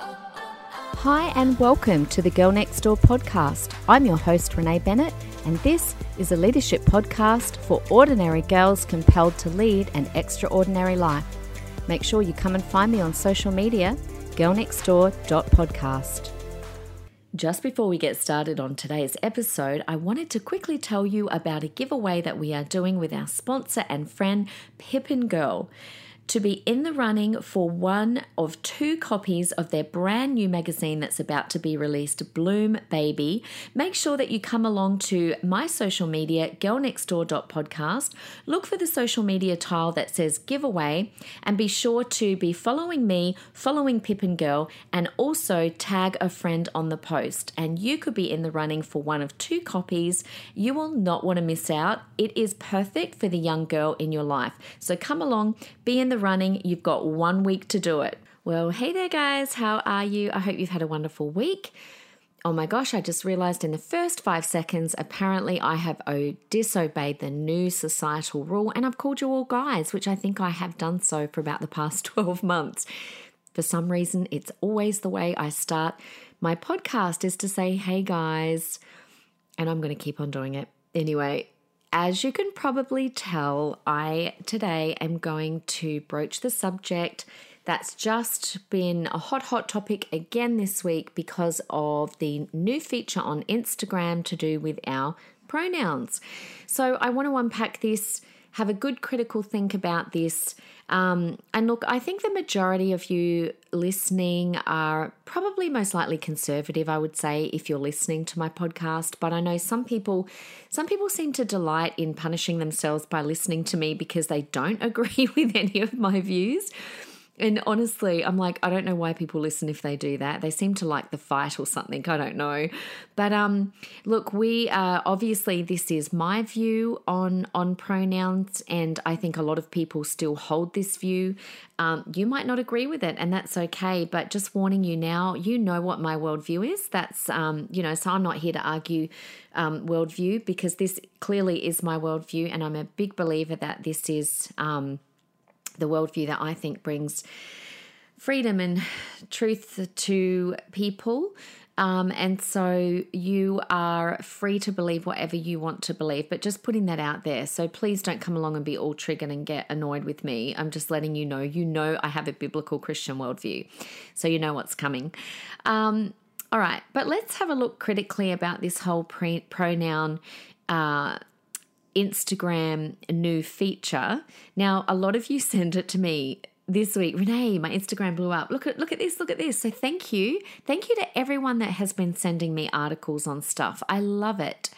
Hi, and welcome to the Girl Next Door podcast. I'm your host, Renee Bennett, and this is a leadership podcast for ordinary girls compelled to lead an extraordinary life. Make sure you come and find me on social media, girlnextdoor.podcast. Just before we get started on today's episode, I wanted to quickly tell you about a giveaway that we are doing with our sponsor and friend, Pippin Girl to be in the running for one of two copies of their brand new magazine that's about to be released, Bloom Baby. Make sure that you come along to my social media, girlnextdoor.podcast. Look for the social media tile that says giveaway and be sure to be following me, following Pippin Girl, and also tag a friend on the post. And you could be in the running for one of two copies. You will not want to miss out. It is perfect for the young girl in your life. So come along, be in the running. You've got one week to do it. Well, hey there, guys. How are you? I hope you've had a wonderful week. Oh my gosh, I just realized in the first five seconds, apparently I have disobeyed the new societal rule and I've called you all guys, which I think I have done so for about the past 12 months. For some reason, it's always the way I start my podcast is to say, hey guys, and I'm going to keep on doing it. Anyway, as you can probably tell, I today am going to broach the subject that's just been a hot, hot topic again this week because of the new feature on Instagram to do with our pronouns. So I want to unpack this have a good critical think about this. Um, and look, I think the majority of you listening are probably most likely conservative, I would say, if you're listening to my podcast. But I know some people, some people seem to delight in punishing themselves by listening to me because they don't agree with any of my views. And honestly, I'm like, I don't know why people listen if they do that. They seem to like the fight or something. I don't know. But um, look, we uh, obviously this is my view on on pronouns, and I think a lot of people still hold this view. Um, you might not agree with it, and that's okay. But just warning you now, you know what my worldview is. That's um, you know, so I'm not here to argue um, worldview because this clearly is my worldview, and I'm a big believer that this is. Um, the worldview that I think brings freedom and truth to people. Um, and so you are free to believe whatever you want to believe, but just putting that out there. So please don't come along and be all triggered and get annoyed with me. I'm just letting you know, you know, I have a biblical Christian worldview. So you know what's coming. Um, all right, but let's have a look critically about this whole pre- pronoun uh, Instagram new feature. Now, a lot of you sent it to me this week. Renee, my Instagram blew up. Look at look at this, look at this. So thank you. Thank you to everyone that has been sending me articles on stuff. I love it.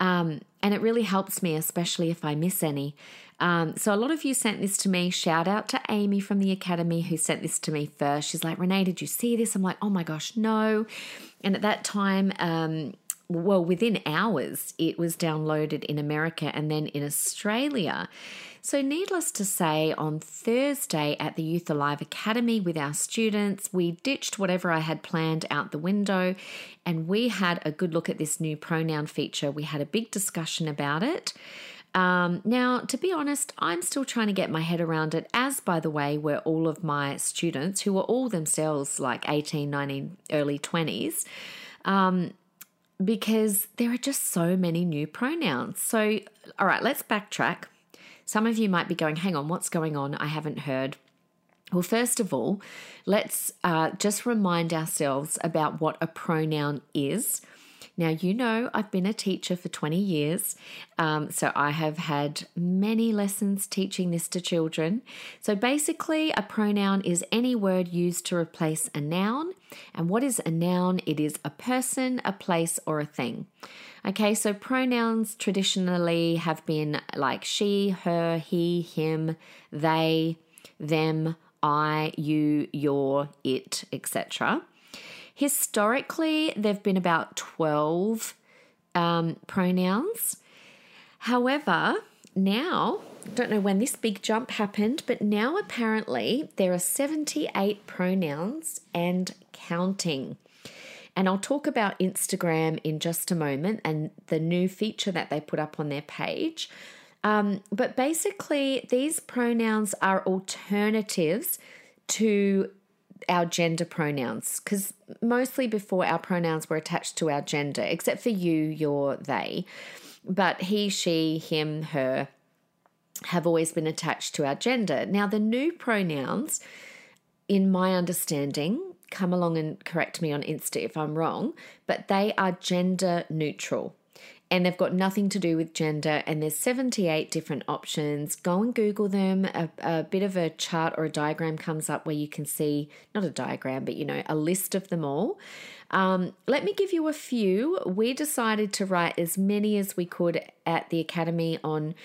Um, and it really helps me, especially if I miss any. Um, so a lot of you sent this to me. Shout out to Amy from the Academy who sent this to me first. She's like, Renee, did you see this? I'm like, oh my gosh, no. And at that time, um, well, within hours, it was downloaded in America and then in Australia. So, needless to say, on Thursday at the Youth Alive Academy with our students, we ditched whatever I had planned out the window and we had a good look at this new pronoun feature. We had a big discussion about it. Um, now, to be honest, I'm still trying to get my head around it, as by the way, were all of my students who were all themselves like 18, 19, early 20s. Um, because there are just so many new pronouns. So, all right, let's backtrack. Some of you might be going, hang on, what's going on? I haven't heard. Well, first of all, let's uh, just remind ourselves about what a pronoun is. Now, you know, I've been a teacher for 20 years, um, so I have had many lessons teaching this to children. So, basically, a pronoun is any word used to replace a noun. And what is a noun? It is a person, a place, or a thing. Okay, so pronouns traditionally have been like she, her, he, him, they, them, I, you, your, it, etc. Historically, there have been about 12 um, pronouns. However, now, don't know when this big jump happened, but now apparently there are 78 pronouns and counting. And I'll talk about Instagram in just a moment and the new feature that they put up on their page. Um, but basically, these pronouns are alternatives to our gender pronouns because mostly before our pronouns were attached to our gender, except for you, your, they. But he, she, him, her have always been attached to our gender. Now, the new pronouns, in my understanding, come along and correct me on Insta if I'm wrong, but they are gender neutral and they've got nothing to do with gender and there's 78 different options. Go and google them. A, a, bit of a chart or a diagram comes up where you can see not a diagram but you know a list of them all. Um, let me give you a few. We decided to write as many as we could at the academy on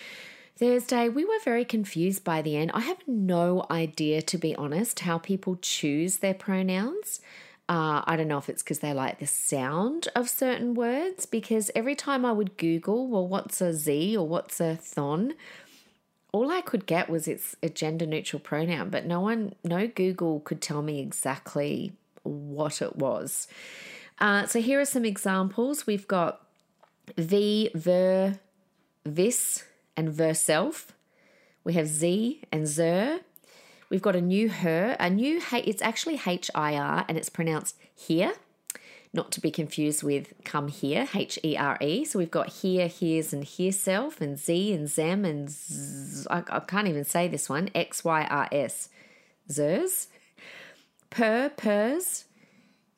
Thursday, we were very confused by the end. I have no idea, to be honest, how people choose their pronouns. Uh, I don't know if it's because they like the sound of certain words, because every time I would Google, well, what's a Z or what's a thon, all I could get was it's a gender neutral pronoun, but no one, no Google could tell me exactly what it was. Uh, so here are some examples. We've got the, ver, vis, and verself. We have Z and zer. We've got a new her, a new, it's actually H I R and it's pronounced here, not to be confused with come here, H E R E. So we've got here, here's, and here self, and Z and Zem, and Z, I, I can't even say this one, X Y R S. Zers. Per, pers,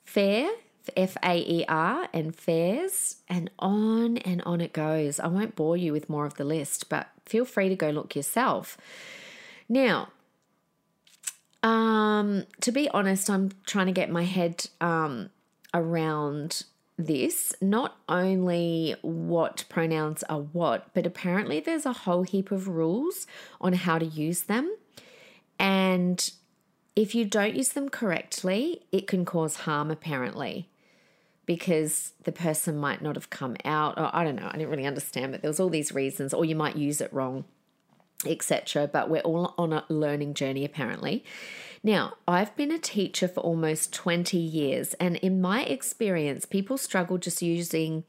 fair, F A E R, and fairs, and on and on it goes. I won't bore you with more of the list, but feel free to go look yourself. Now, um, to be honest, I'm trying to get my head um, around this. Not only what pronouns are what, but apparently there's a whole heap of rules on how to use them. And if you don't use them correctly, it can cause harm, apparently, because the person might not have come out, or I don't know, I didn't really understand, but there was all these reasons, or you might use it wrong etc. But we're all on a learning journey, apparently. Now, I've been a teacher for almost 20 years, and in my experience, people struggle just using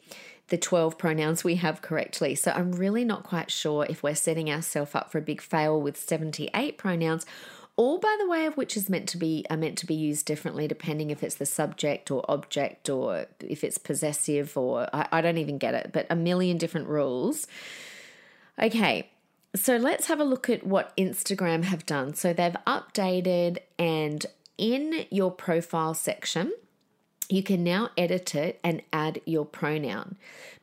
the 12 pronouns we have correctly. So I'm really not quite sure if we're setting ourselves up for a big fail with 78 pronouns all by the way of which is meant to be are meant to be used differently depending if it's the subject or object or if it's possessive or I, I don't even get it but a million different rules okay so let's have a look at what Instagram have done. So they've updated, and in your profile section, you can now edit it and add your pronoun.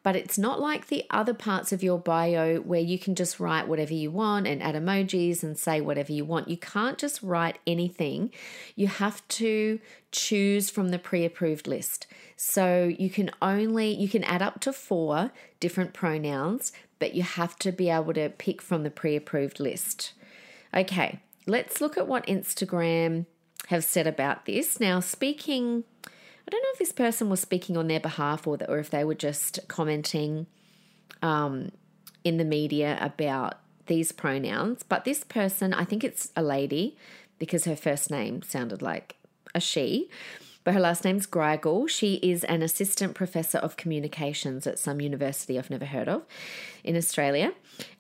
But it's not like the other parts of your bio where you can just write whatever you want and add emojis and say whatever you want. You can't just write anything. You have to choose from the pre-approved list. So you can only you can add up to 4 different pronouns, but you have to be able to pick from the pre approved list. Okay, let's look at what Instagram have said about this. Now, speaking, I don't know if this person was speaking on their behalf or, the, or if they were just commenting um, in the media about these pronouns, but this person, I think it's a lady because her first name sounded like a she but her last name's Greigel. She is an assistant professor of communications at some university I've never heard of in Australia.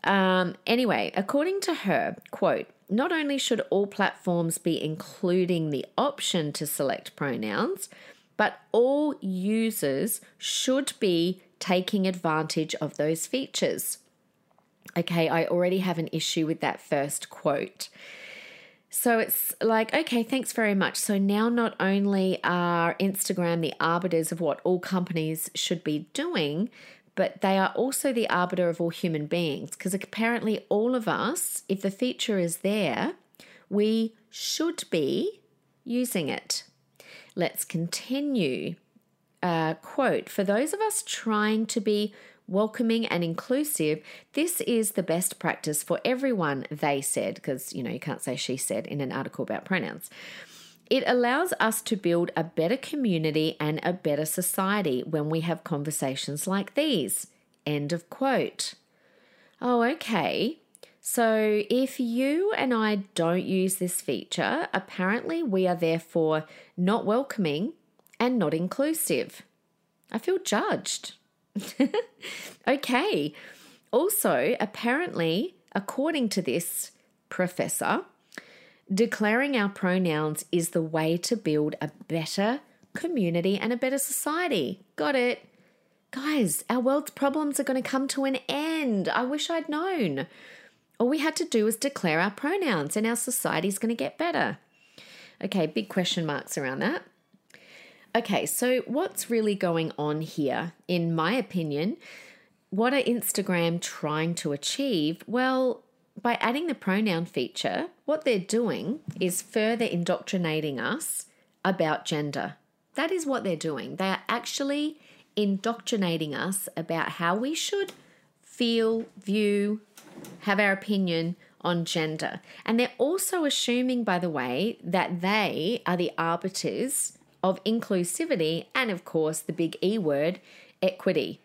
Um, anyway, according to her, quote, not only should all platforms be including the option to select pronouns, but all users should be taking advantage of those features. Okay, I already have an issue with that first quote. So it's like, okay, thanks very much. So now not only are Instagram the arbiters of what all companies should be doing, but they are also the arbiter of all human beings because apparently all of us, if the feature is there, we should be using it. Let's continue. Uh, quote For those of us trying to be welcoming and inclusive, this is the best practice for everyone, they said, because, you know, you can't say she said in an article about pronouns. It allows us to build a better community and a better society when we have conversations like these. End of quote. Oh, okay. So if you and I don't use this feature, apparently we are therefore not welcoming and not inclusive. I feel judged. okay. Also, apparently, according to this professor, Declaring our pronouns is the way to build a better community and a better society. Got it? Guys, our world's problems are going to come to an end. I wish I'd known. All we had to do was declare our pronouns and our society's going to get better. Okay, big question marks around that. Okay, so what's really going on here, in my opinion? What are Instagram trying to achieve? Well, by adding the pronoun feature, what they're doing is further indoctrinating us about gender. That is what they're doing. They are actually indoctrinating us about how we should feel, view, have our opinion on gender. And they're also assuming, by the way, that they are the arbiters of inclusivity and, of course, the big E word, equity.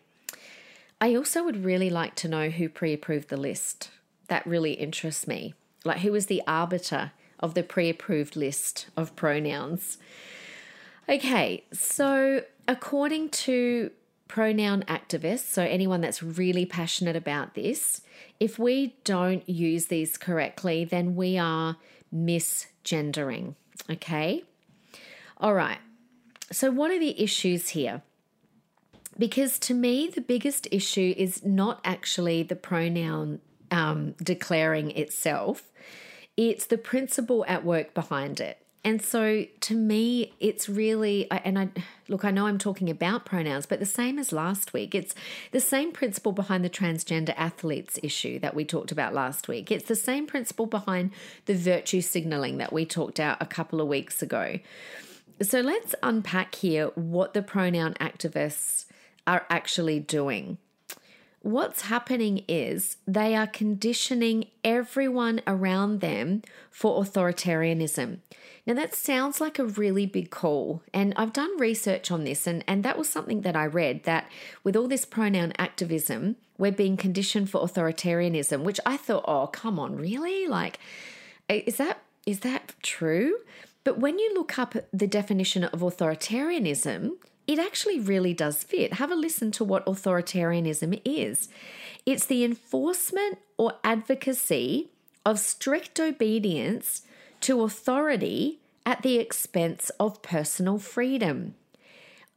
I also would really like to know who pre approved the list. That really interests me. Like, who was the arbiter of the pre approved list of pronouns? Okay, so according to pronoun activists, so anyone that's really passionate about this, if we don't use these correctly, then we are misgendering. Okay? All right. So, what are the issues here? Because to me, the biggest issue is not actually the pronoun um, declaring itself, it's the principle at work behind it. And so to me, it's really, and I look, I know I'm talking about pronouns, but the same as last week. It's the same principle behind the transgender athletes issue that we talked about last week. It's the same principle behind the virtue signaling that we talked about a couple of weeks ago. So let's unpack here what the pronoun activists are actually doing what's happening is they are conditioning everyone around them for authoritarianism. Now, that sounds like a really big call, and I've done research on this, and, and that was something that I read that with all this pronoun activism, we're being conditioned for authoritarianism, which I thought, oh, come on, really? Like, is that is that true? But when you look up the definition of authoritarianism, it actually really does fit. Have a listen to what authoritarianism is it's the enforcement or advocacy of strict obedience to authority at the expense of personal freedom.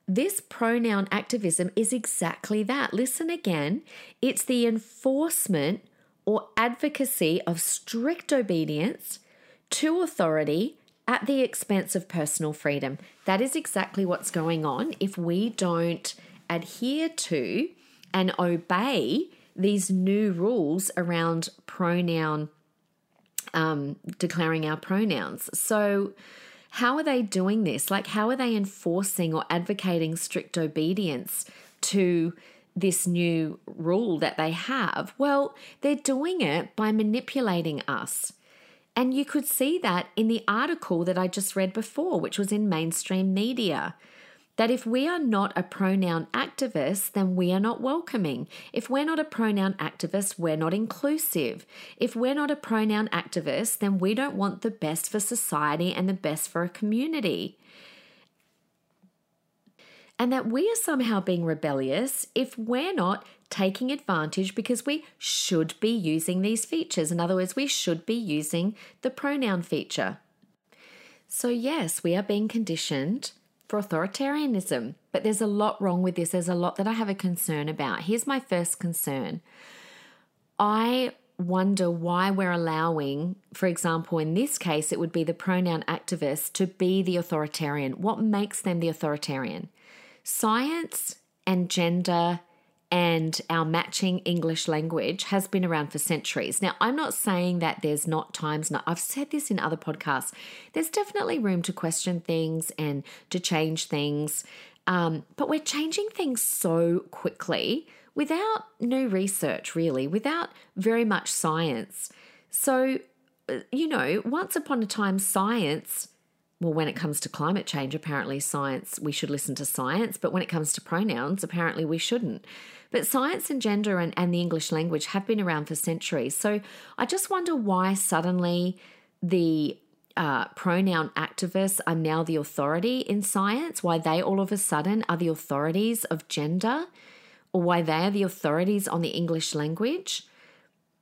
This pronoun activism is exactly that. Listen again. It's the enforcement or advocacy of strict obedience to authority at the expense of personal freedom. That is exactly what's going on if we don't adhere to and obey these new rules around pronoun um, declaring our pronouns. So, how are they doing this? Like, how are they enforcing or advocating strict obedience to this new rule that they have? Well, they're doing it by manipulating us. And you could see that in the article that I just read before, which was in mainstream media. That if we are not a pronoun activist, then we are not welcoming. If we're not a pronoun activist, we're not inclusive. If we're not a pronoun activist, then we don't want the best for society and the best for a community and that we are somehow being rebellious if we're not taking advantage because we should be using these features. In other words, we should be using the pronoun feature. So, yes, we are being conditioned for authoritarianism, but there's a lot wrong with this. There's a lot that I have a concern about. Here's my first concern I wonder why we're allowing, for example, in this case, it would be the pronoun activist to be the authoritarian. What makes them the authoritarian? Science and gender and our matching English language has been around for centuries. Now, I'm not saying that there's not times, not, I've said this in other podcasts, there's definitely room to question things and to change things. Um, but we're changing things so quickly without new research, really, without very much science. So, uh, you know, once upon a time, science well, when it comes to climate change, apparently science, we should listen to science, but when it comes to pronouns, apparently we shouldn't. But science and gender and, and the English language have been around for centuries. So I just wonder why suddenly the uh, pronoun activists are now the authority in science, why they all of a sudden are the authorities of gender, or why they are the authorities on the English language.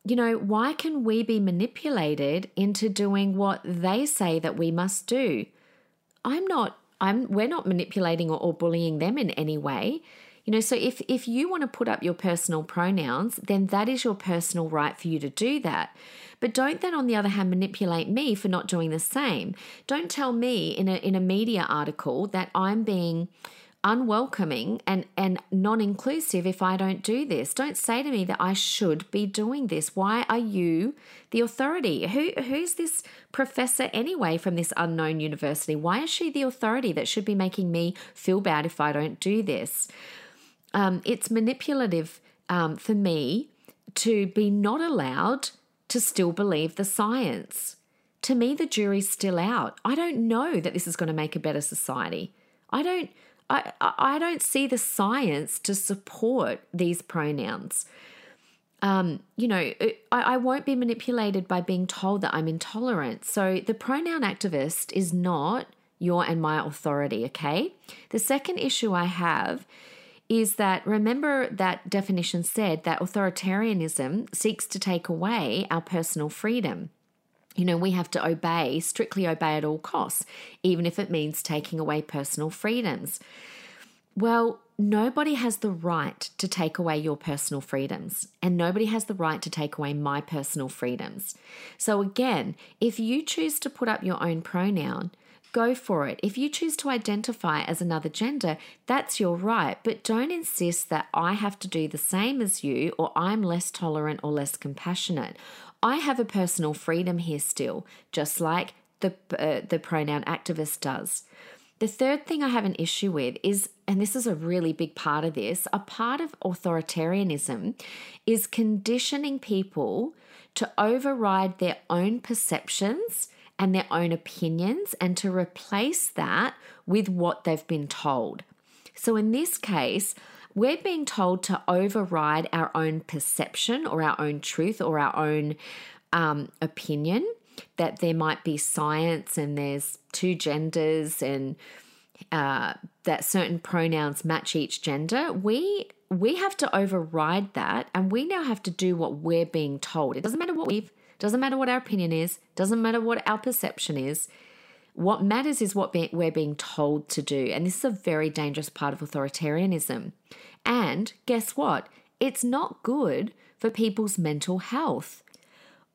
You know, why can we be manipulated into doing what they say that we must do? I'm not, I'm, we're not manipulating or, or bullying them in any way. You know, so if, if you want to put up your personal pronouns, then that is your personal right for you to do that. But don't then, on the other hand, manipulate me for not doing the same. Don't tell me in a, in a media article that I'm being unwelcoming and, and non inclusive if I don't do this. Don't say to me that I should be doing this. Why are you the authority? Who, who's this professor anyway from this unknown university? Why is she the authority that should be making me feel bad if I don't do this? Um, it's manipulative um, for me to be not allowed to still believe the science. To me, the jury's still out. I don't know that this is going to make a better society. I don't I, I don't see the science to support these pronouns. Um, you know, I, I won't be manipulated by being told that I'm intolerant. So the pronoun activist is not your and my authority, okay? The second issue I have is that remember that definition said that authoritarianism seeks to take away our personal freedom you know, we have to obey, strictly obey at all costs, even if it means taking away personal freedoms. Well, nobody has the right to take away your personal freedoms, and nobody has the right to take away my personal freedoms. So, again, if you choose to put up your own pronoun, go for it. If you choose to identify as another gender, that's your right, but don't insist that I have to do the same as you or I'm less tolerant or less compassionate. I have a personal freedom here still, just like the, uh, the pronoun activist does. The third thing I have an issue with is, and this is a really big part of this, a part of authoritarianism is conditioning people to override their own perceptions and their own opinions and to replace that with what they've been told. So in this case, we're being told to override our own perception or our own truth or our own um, opinion that there might be science and there's two genders and uh, that certain pronouns match each gender. We we have to override that and we now have to do what we're being told. It doesn't matter what we've doesn't matter what our opinion is, doesn't matter what our perception is. What matters is what we're being told to do. And this is a very dangerous part of authoritarianism. And guess what? It's not good for people's mental health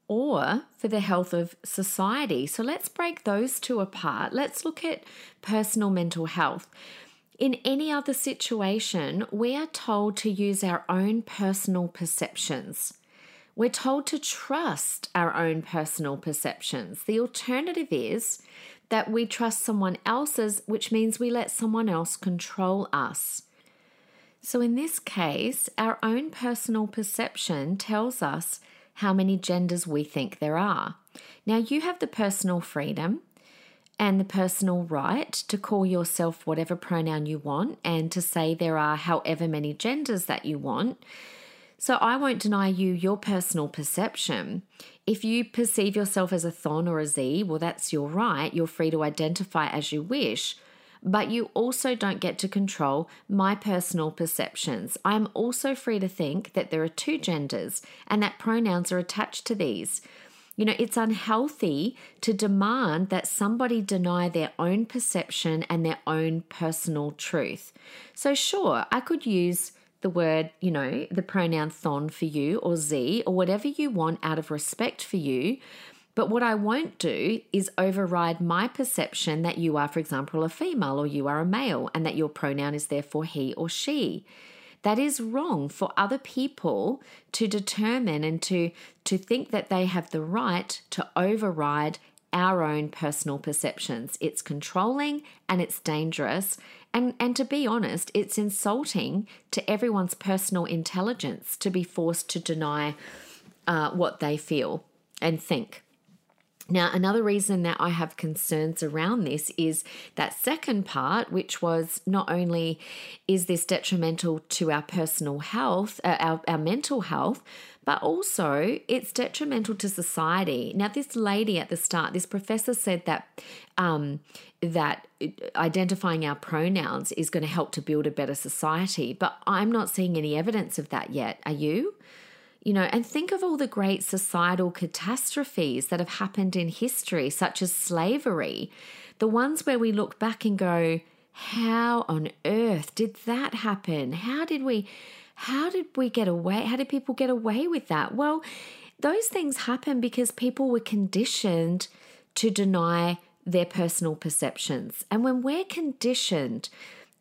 or for the health of society. So let's break those two apart. Let's look at personal mental health. In any other situation, we are told to use our own personal perceptions. We're told to trust our own personal perceptions. The alternative is that we trust someone else's, which means we let someone else control us. So, in this case, our own personal perception tells us how many genders we think there are. Now, you have the personal freedom and the personal right to call yourself whatever pronoun you want and to say there are however many genders that you want. So I won't deny you your personal perception. If you perceive yourself as a thon or a z, well, that's your right. You're free to identify as you wish. But you also don't get to control my personal perceptions. I am also free to think that there are two genders and that pronouns are attached to these. You know, it's unhealthy to demand that somebody deny their own perception and their own personal truth. So, sure, I could use the word, you know, the pronoun thon for you or z or whatever you want out of respect for you. But what I won't do is override my perception that you are, for example, a female or you are a male and that your pronoun is therefore he or she. That is wrong for other people to determine and to, to think that they have the right to override our own personal perceptions. It's controlling and it's dangerous. And, and to be honest, it's insulting to everyone's personal intelligence to be forced to deny uh, what they feel and think. Now, another reason that I have concerns around this is that second part, which was not only is this detrimental to our personal health, uh, our, our mental health, but also it's detrimental to society. Now, this lady at the start, this professor said that um, that identifying our pronouns is going to help to build a better society, but I'm not seeing any evidence of that yet. Are you? You know, and think of all the great societal catastrophes that have happened in history, such as slavery, the ones where we look back and go, how on earth did that happen? How did we how did we get away? How did people get away with that? Well, those things happen because people were conditioned to deny their personal perceptions. And when we're conditioned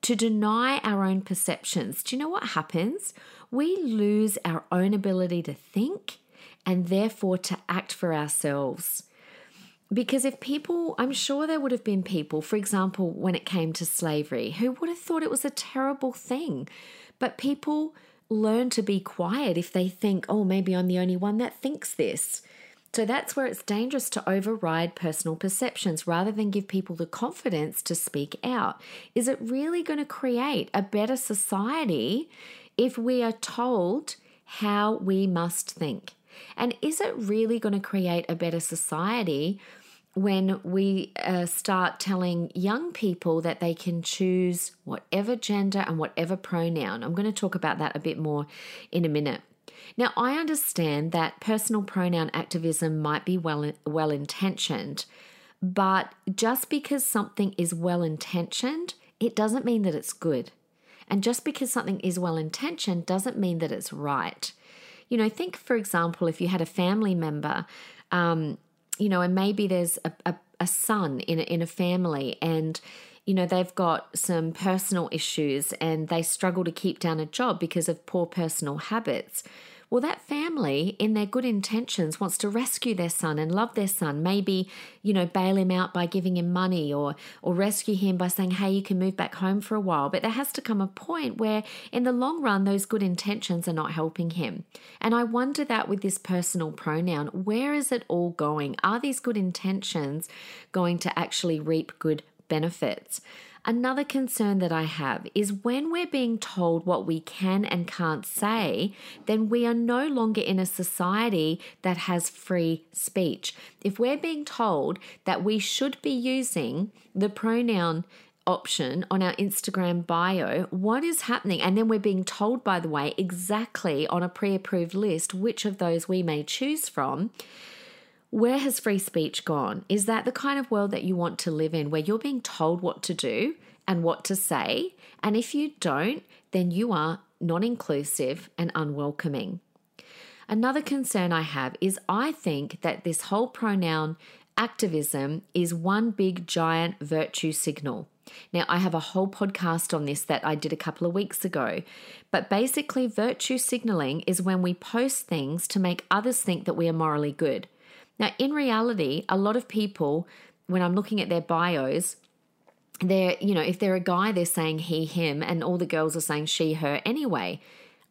to deny our own perceptions, do you know what happens? We lose our own ability to think and therefore to act for ourselves. Because if people, I'm sure there would have been people, for example, when it came to slavery, who would have thought it was a terrible thing. But people learn to be quiet if they think, oh, maybe I'm the only one that thinks this. So that's where it's dangerous to override personal perceptions rather than give people the confidence to speak out. Is it really going to create a better society if we are told how we must think? And is it really going to create a better society when we uh, start telling young people that they can choose whatever gender and whatever pronoun? I'm going to talk about that a bit more in a minute. Now, I understand that personal pronoun activism might be well well intentioned, but just because something is well intentioned, it doesn't mean that it's good. And just because something is well intentioned doesn't mean that it's right. You know, think for example, if you had a family member, um, you know, and maybe there's a, a, a son in a, in a family and you know, they've got some personal issues and they struggle to keep down a job because of poor personal habits. Well, that family, in their good intentions, wants to rescue their son and love their son. Maybe, you know, bail him out by giving him money or or rescue him by saying, "Hey, you can move back home for a while." But there has to come a point where, in the long run, those good intentions are not helping him. And I wonder that with this personal pronoun, where is it all going? Are these good intentions going to actually reap good benefits? Another concern that I have is when we're being told what we can and can't say, then we are no longer in a society that has free speech. If we're being told that we should be using the pronoun option on our Instagram bio, what is happening? And then we're being told, by the way, exactly on a pre approved list which of those we may choose from. Where has free speech gone? Is that the kind of world that you want to live in where you're being told what to do and what to say? And if you don't, then you are non inclusive and unwelcoming. Another concern I have is I think that this whole pronoun activism is one big giant virtue signal. Now, I have a whole podcast on this that I did a couple of weeks ago, but basically, virtue signaling is when we post things to make others think that we are morally good. Now, in reality, a lot of people, when I'm looking at their bios, they're, you know, if they're a guy, they're saying he, him, and all the girls are saying she, her anyway.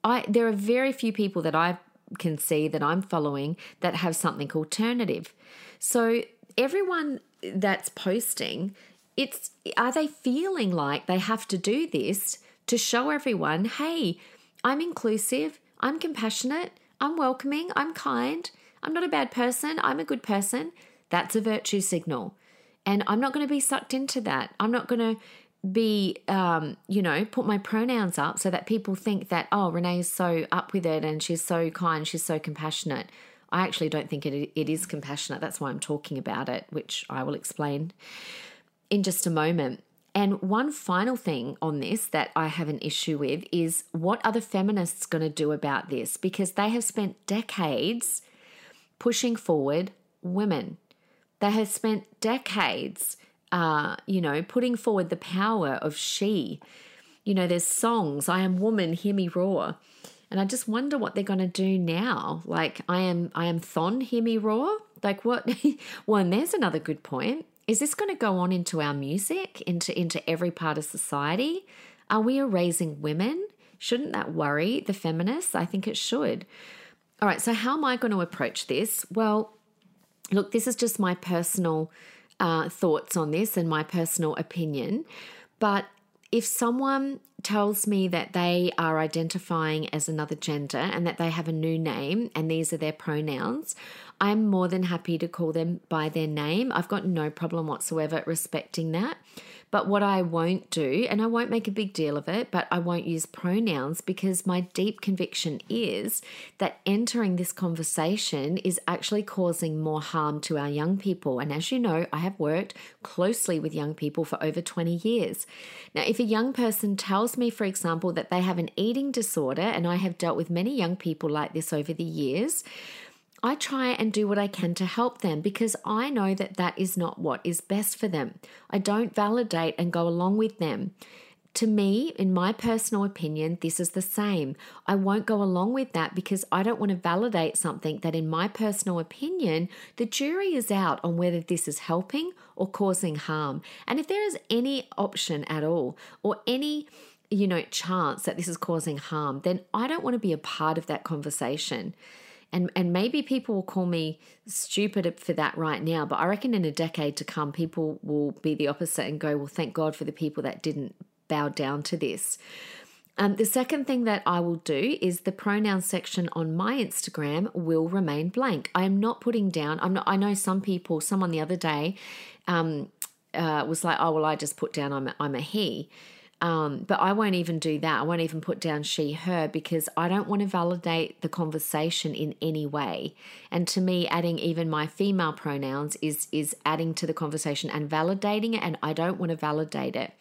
I there are very few people that I can see that I'm following that have something alternative. So everyone that's posting, it's are they feeling like they have to do this to show everyone, hey, I'm inclusive, I'm compassionate, I'm welcoming, I'm kind, I'm not a bad person, I'm a good person. That's a virtue signal. And I'm not going to be sucked into that. I'm not going to be, um, you know, put my pronouns up so that people think that, oh, Renee's so up with it and she's so kind, she's so compassionate. I actually don't think it, it is compassionate. That's why I'm talking about it, which I will explain in just a moment. And one final thing on this that I have an issue with is what are the feminists going to do about this? Because they have spent decades pushing forward women. They have spent decades, uh, you know, putting forward the power of she. You know, there's songs, I am woman, hear me roar. And I just wonder what they're going to do now. Like, I am, I am thon, hear me roar. Like, what? well, and there's another good point. Is this going to go on into our music, into into every part of society? Are we erasing women? Shouldn't that worry the feminists? I think it should. All right, so how am I going to approach this? Well, look, this is just my personal uh, thoughts on this and my personal opinion. But if someone tells me that they are identifying as another gender and that they have a new name and these are their pronouns, I'm more than happy to call them by their name. I've got no problem whatsoever respecting that. But what I won't do, and I won't make a big deal of it, but I won't use pronouns because my deep conviction is that entering this conversation is actually causing more harm to our young people. And as you know, I have worked closely with young people for over 20 years. Now, if a young person tells me, for example, that they have an eating disorder, and I have dealt with many young people like this over the years, I try and do what I can to help them because I know that that is not what is best for them. I don't validate and go along with them. To me, in my personal opinion, this is the same. I won't go along with that because I don't want to validate something that, in my personal opinion, the jury is out on whether this is helping or causing harm. And if there is any option at all or any you know, chance that this is causing harm, then I don't want to be a part of that conversation and and maybe people will call me stupid for that right now but i reckon in a decade to come people will be the opposite and go well thank god for the people that didn't bow down to this um, the second thing that I will do is the pronoun section on my Instagram will remain blank. I am not putting down. I'm not. I know some people. Someone the other day um, uh, was like, "Oh well, I just put down I'm a, I'm a he." Um, but I won't even do that. I won't even put down she, her because I don't want to validate the conversation in any way. And to me, adding even my female pronouns is is adding to the conversation and validating it, and I don't want to validate it.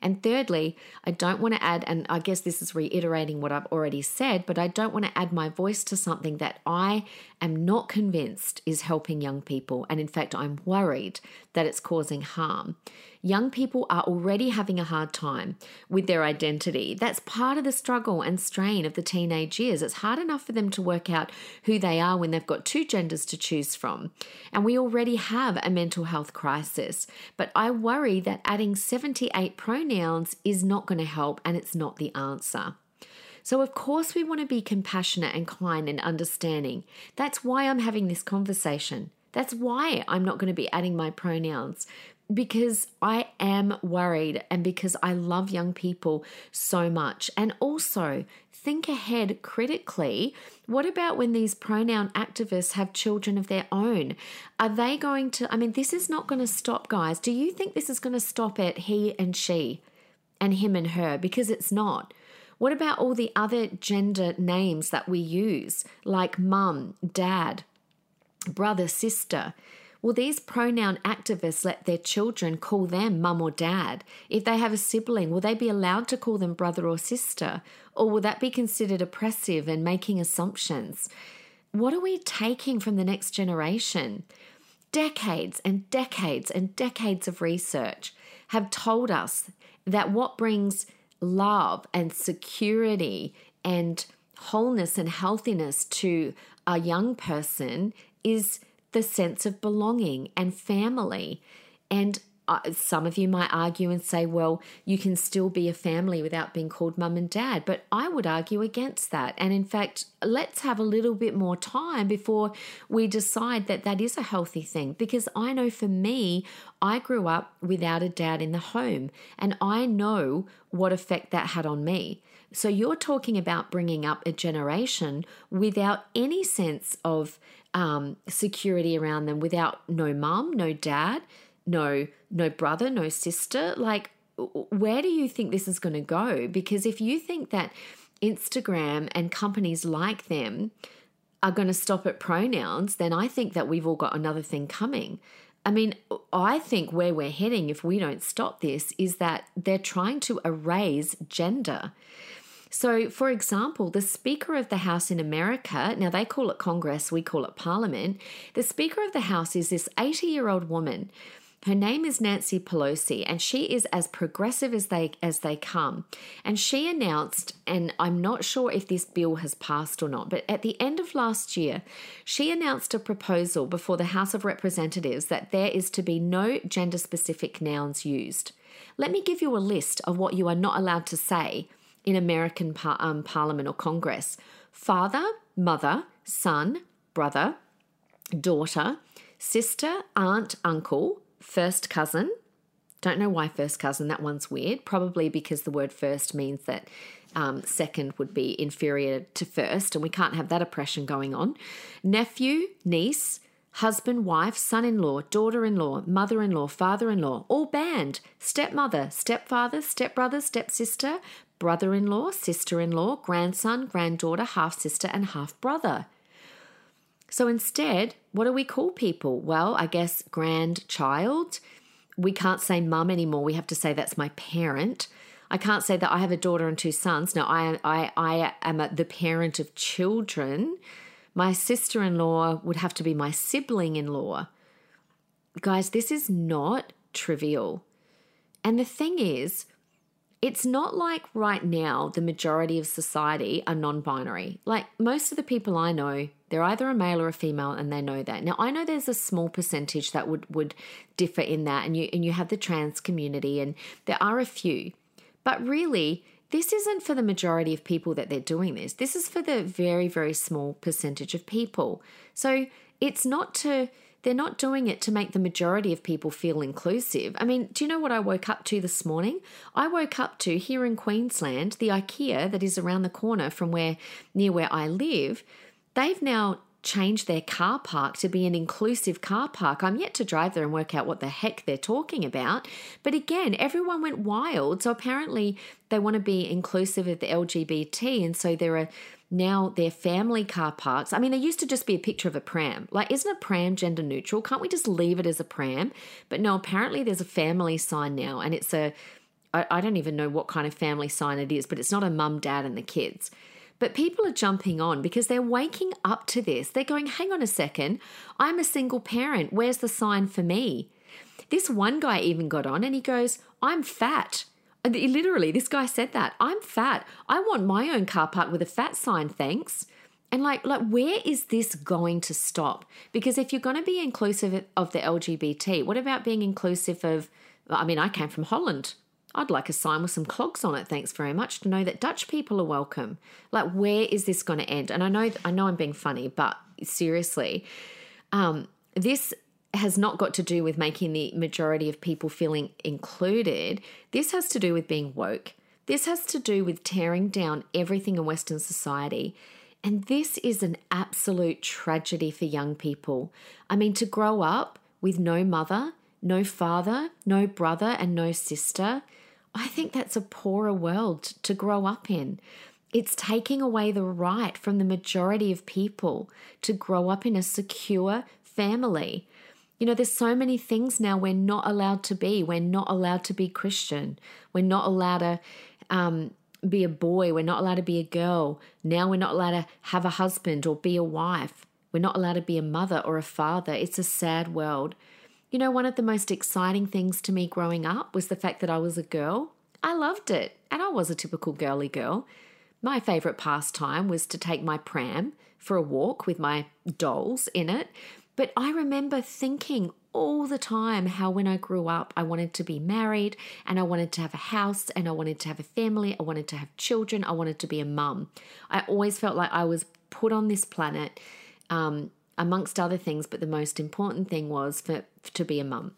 And thirdly, I don't want to add, and I guess this is reiterating what I've already said, but I don't want to add my voice to something that I am not convinced is helping young people. And in fact, I'm worried that it's causing harm. Young people are already having a hard time with their identity. That's part of the struggle and strain of the teenage years. It's hard enough for them to work out who they are when they've got two genders to choose from. And we already have a mental health crisis. But I worry that adding 78 pronouns is not going to help and it's not the answer. So, of course, we want to be compassionate and kind and understanding. That's why I'm having this conversation. That's why I'm not going to be adding my pronouns because I am worried and because I love young people so much. And also, think ahead critically. What about when these pronoun activists have children of their own? Are they going to? I mean, this is not going to stop, guys. Do you think this is going to stop at he and she and him and her? Because it's not. What about all the other gender names that we use, like mum, dad, brother, sister? Will these pronoun activists let their children call them mum or dad? If they have a sibling, will they be allowed to call them brother or sister? Or will that be considered oppressive and making assumptions? What are we taking from the next generation? Decades and decades and decades of research have told us that what brings love and security and wholeness and healthiness to a young person is the sense of belonging and family. And uh, some of you might argue and say, well, you can still be a family without being called mum and dad. But I would argue against that. And in fact, let's have a little bit more time before we decide that that is a healthy thing. Because I know for me, I grew up without a dad in the home, and I know what effect that had on me. So you're talking about bringing up a generation without any sense of um, security around them, without no mum, no dad no no brother, no sister. Like where do you think this is going to go? Because if you think that Instagram and companies like them are going to stop at pronouns, then I think that we've all got another thing coming. I mean, I think where we're heading, if we don't stop this, is that they're trying to erase gender. So, for example, the Speaker of the House in America, now they call it Congress, we call it Parliament. The Speaker of the House is this 80 year old woman her name is Nancy Pelosi, and she is as progressive as they as they come. And she announced, and I'm not sure if this bill has passed or not, but at the end of last year, she announced a proposal before the House of Representatives that there is to be no gender specific nouns used. Let me give you a list of what you are not allowed to say in American par- um, Parliament or Congress father, mother, son, brother, daughter, sister, aunt, uncle, first cousin, Don't know why first cousin. That one's weird. Probably because the word first means that um, second would be inferior to first, and we can't have that oppression going on. Nephew, niece, husband, wife, son in law, daughter in law, mother in law, father in law, all banned. Stepmother, stepfather, stepbrother, stepsister, brother in law, sister in law, grandson, granddaughter, half sister, and half brother. So instead, what do we call people? Well, I guess grandchild. We can't say mum anymore. We have to say that's my parent. I can't say that I have a daughter and two sons. No, I, I, I am a, the parent of children. My sister in law would have to be my sibling in law. Guys, this is not trivial. And the thing is, it's not like right now the majority of society are non binary. Like most of the people I know, they're either a male or a female and they know that. Now I know there's a small percentage that would, would differ in that and you and you have the trans community and there are a few. But really, this isn't for the majority of people that they're doing this. This is for the very, very small percentage of people. So it's not to they're not doing it to make the majority of people feel inclusive. I mean, do you know what I woke up to this morning? I woke up to here in Queensland, the IKEA that is around the corner from where near where I live, they've now changed their car park to be an inclusive car park. I'm yet to drive there and work out what the heck they're talking about. But again, everyone went wild. So apparently they want to be inclusive of the LGBT. And so there are now they're family car parks. I mean, there used to just be a picture of a pram. Like, isn't a pram gender neutral? Can't we just leave it as a pram? But no, apparently there's a family sign now, and it's a I, I don't even know what kind of family sign it is, but it's not a mum, dad, and the kids. But people are jumping on because they're waking up to this. They're going, hang on a second, I'm a single parent. Where's the sign for me? This one guy even got on and he goes, I'm fat. Literally, this guy said that. I'm fat. I want my own car park with a fat sign, thanks. And like, like, where is this going to stop? Because if you're going to be inclusive of the LGBT, what about being inclusive of? I mean, I came from Holland. I'd like a sign with some clogs on it. Thanks very much to know that Dutch people are welcome. Like, where is this going to end? And I know, I know, I'm being funny, but seriously, um, this has not got to do with making the majority of people feeling included. This has to do with being woke. This has to do with tearing down everything in Western society. And this is an absolute tragedy for young people. I mean, to grow up with no mother, no father, no brother, and no sister, I think that's a poorer world to grow up in. It's taking away the right from the majority of people to grow up in a secure family. You know, there's so many things now we're not allowed to be. We're not allowed to be Christian. We're not allowed to um, be a boy. We're not allowed to be a girl. Now we're not allowed to have a husband or be a wife. We're not allowed to be a mother or a father. It's a sad world. You know, one of the most exciting things to me growing up was the fact that I was a girl. I loved it, and I was a typical girly girl. My favourite pastime was to take my pram for a walk with my dolls in it but I remember thinking all the time how when I grew up, I wanted to be married and I wanted to have a house and I wanted to have a family. I wanted to have children. I wanted to be a mum. I always felt like I was put on this planet um, amongst other things, but the most important thing was for, to be a mum.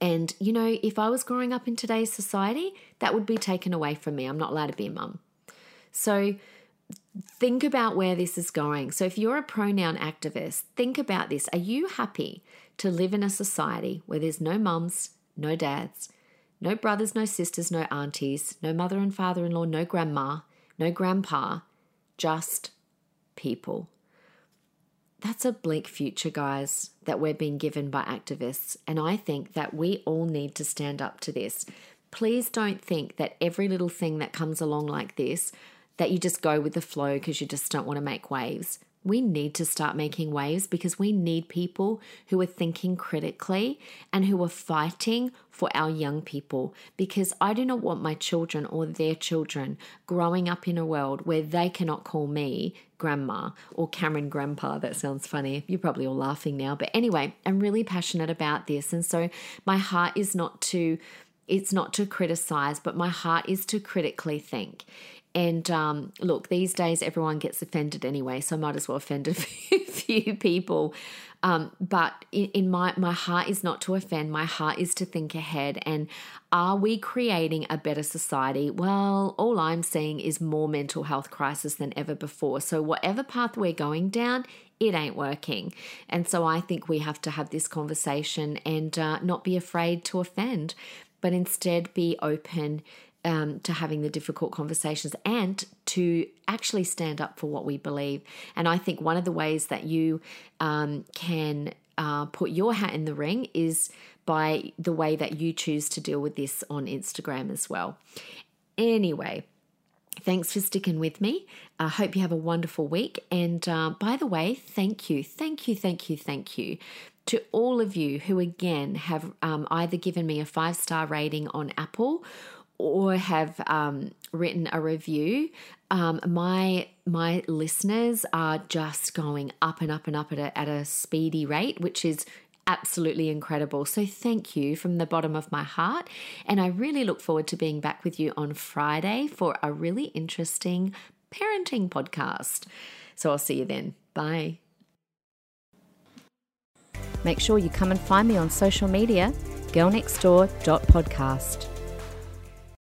And, you know, if I was growing up in today's society, that would be taken away from me. I'm not allowed to be a mum. So, think about where this is going. So, if you're a pronoun activist, think about this. Are you happy to live in a society where there's no mums, no dads, no brothers, no sisters, no aunties, no mother and father in law, no grandma, no grandpa, just people? That's a bleak future, guys, that we're being given by activists. And I think that we all need to stand up to this. Please don't think that every little thing that comes along like this that you just go with the flow because you just don't want to make waves. We need to start making waves because we need people who are thinking critically and who are fighting for our young people. Because I do not want my children or their children growing up in a world where they cannot call me grandma or Cameron grandpa. That sounds funny. You're probably all laughing now. But anyway, I'm really passionate about this. And so my heart is not to. It's not to criticize, but my heart is to critically think. And um, look, these days everyone gets offended anyway, so I might as well offend a few people. Um, but in, in my my heart is not to offend. My heart is to think ahead. And are we creating a better society? Well, all I'm seeing is more mental health crisis than ever before. So whatever path we're going down, it ain't working. And so I think we have to have this conversation and uh, not be afraid to offend, but instead be open um, to having the difficult conversations and to actually stand up for what we believe. And I think one of the ways that you um, can uh, put your hat in the ring is by the way that you choose to deal with this on Instagram as well. Anyway, Thanks for sticking with me. I hope you have a wonderful week. And uh, by the way, thank you, thank you, thank you, thank you to all of you who, again, have um, either given me a five star rating on Apple or have um, written a review, um, my my listeners are just going up and up and up at a, at a speedy rate, which is absolutely incredible. So thank you from the bottom of my heart, and I really look forward to being back with you on Friday for a really interesting parenting podcast. So I'll see you then. Bye. Make sure you come and find me on social media, girlnextdoor.podcast.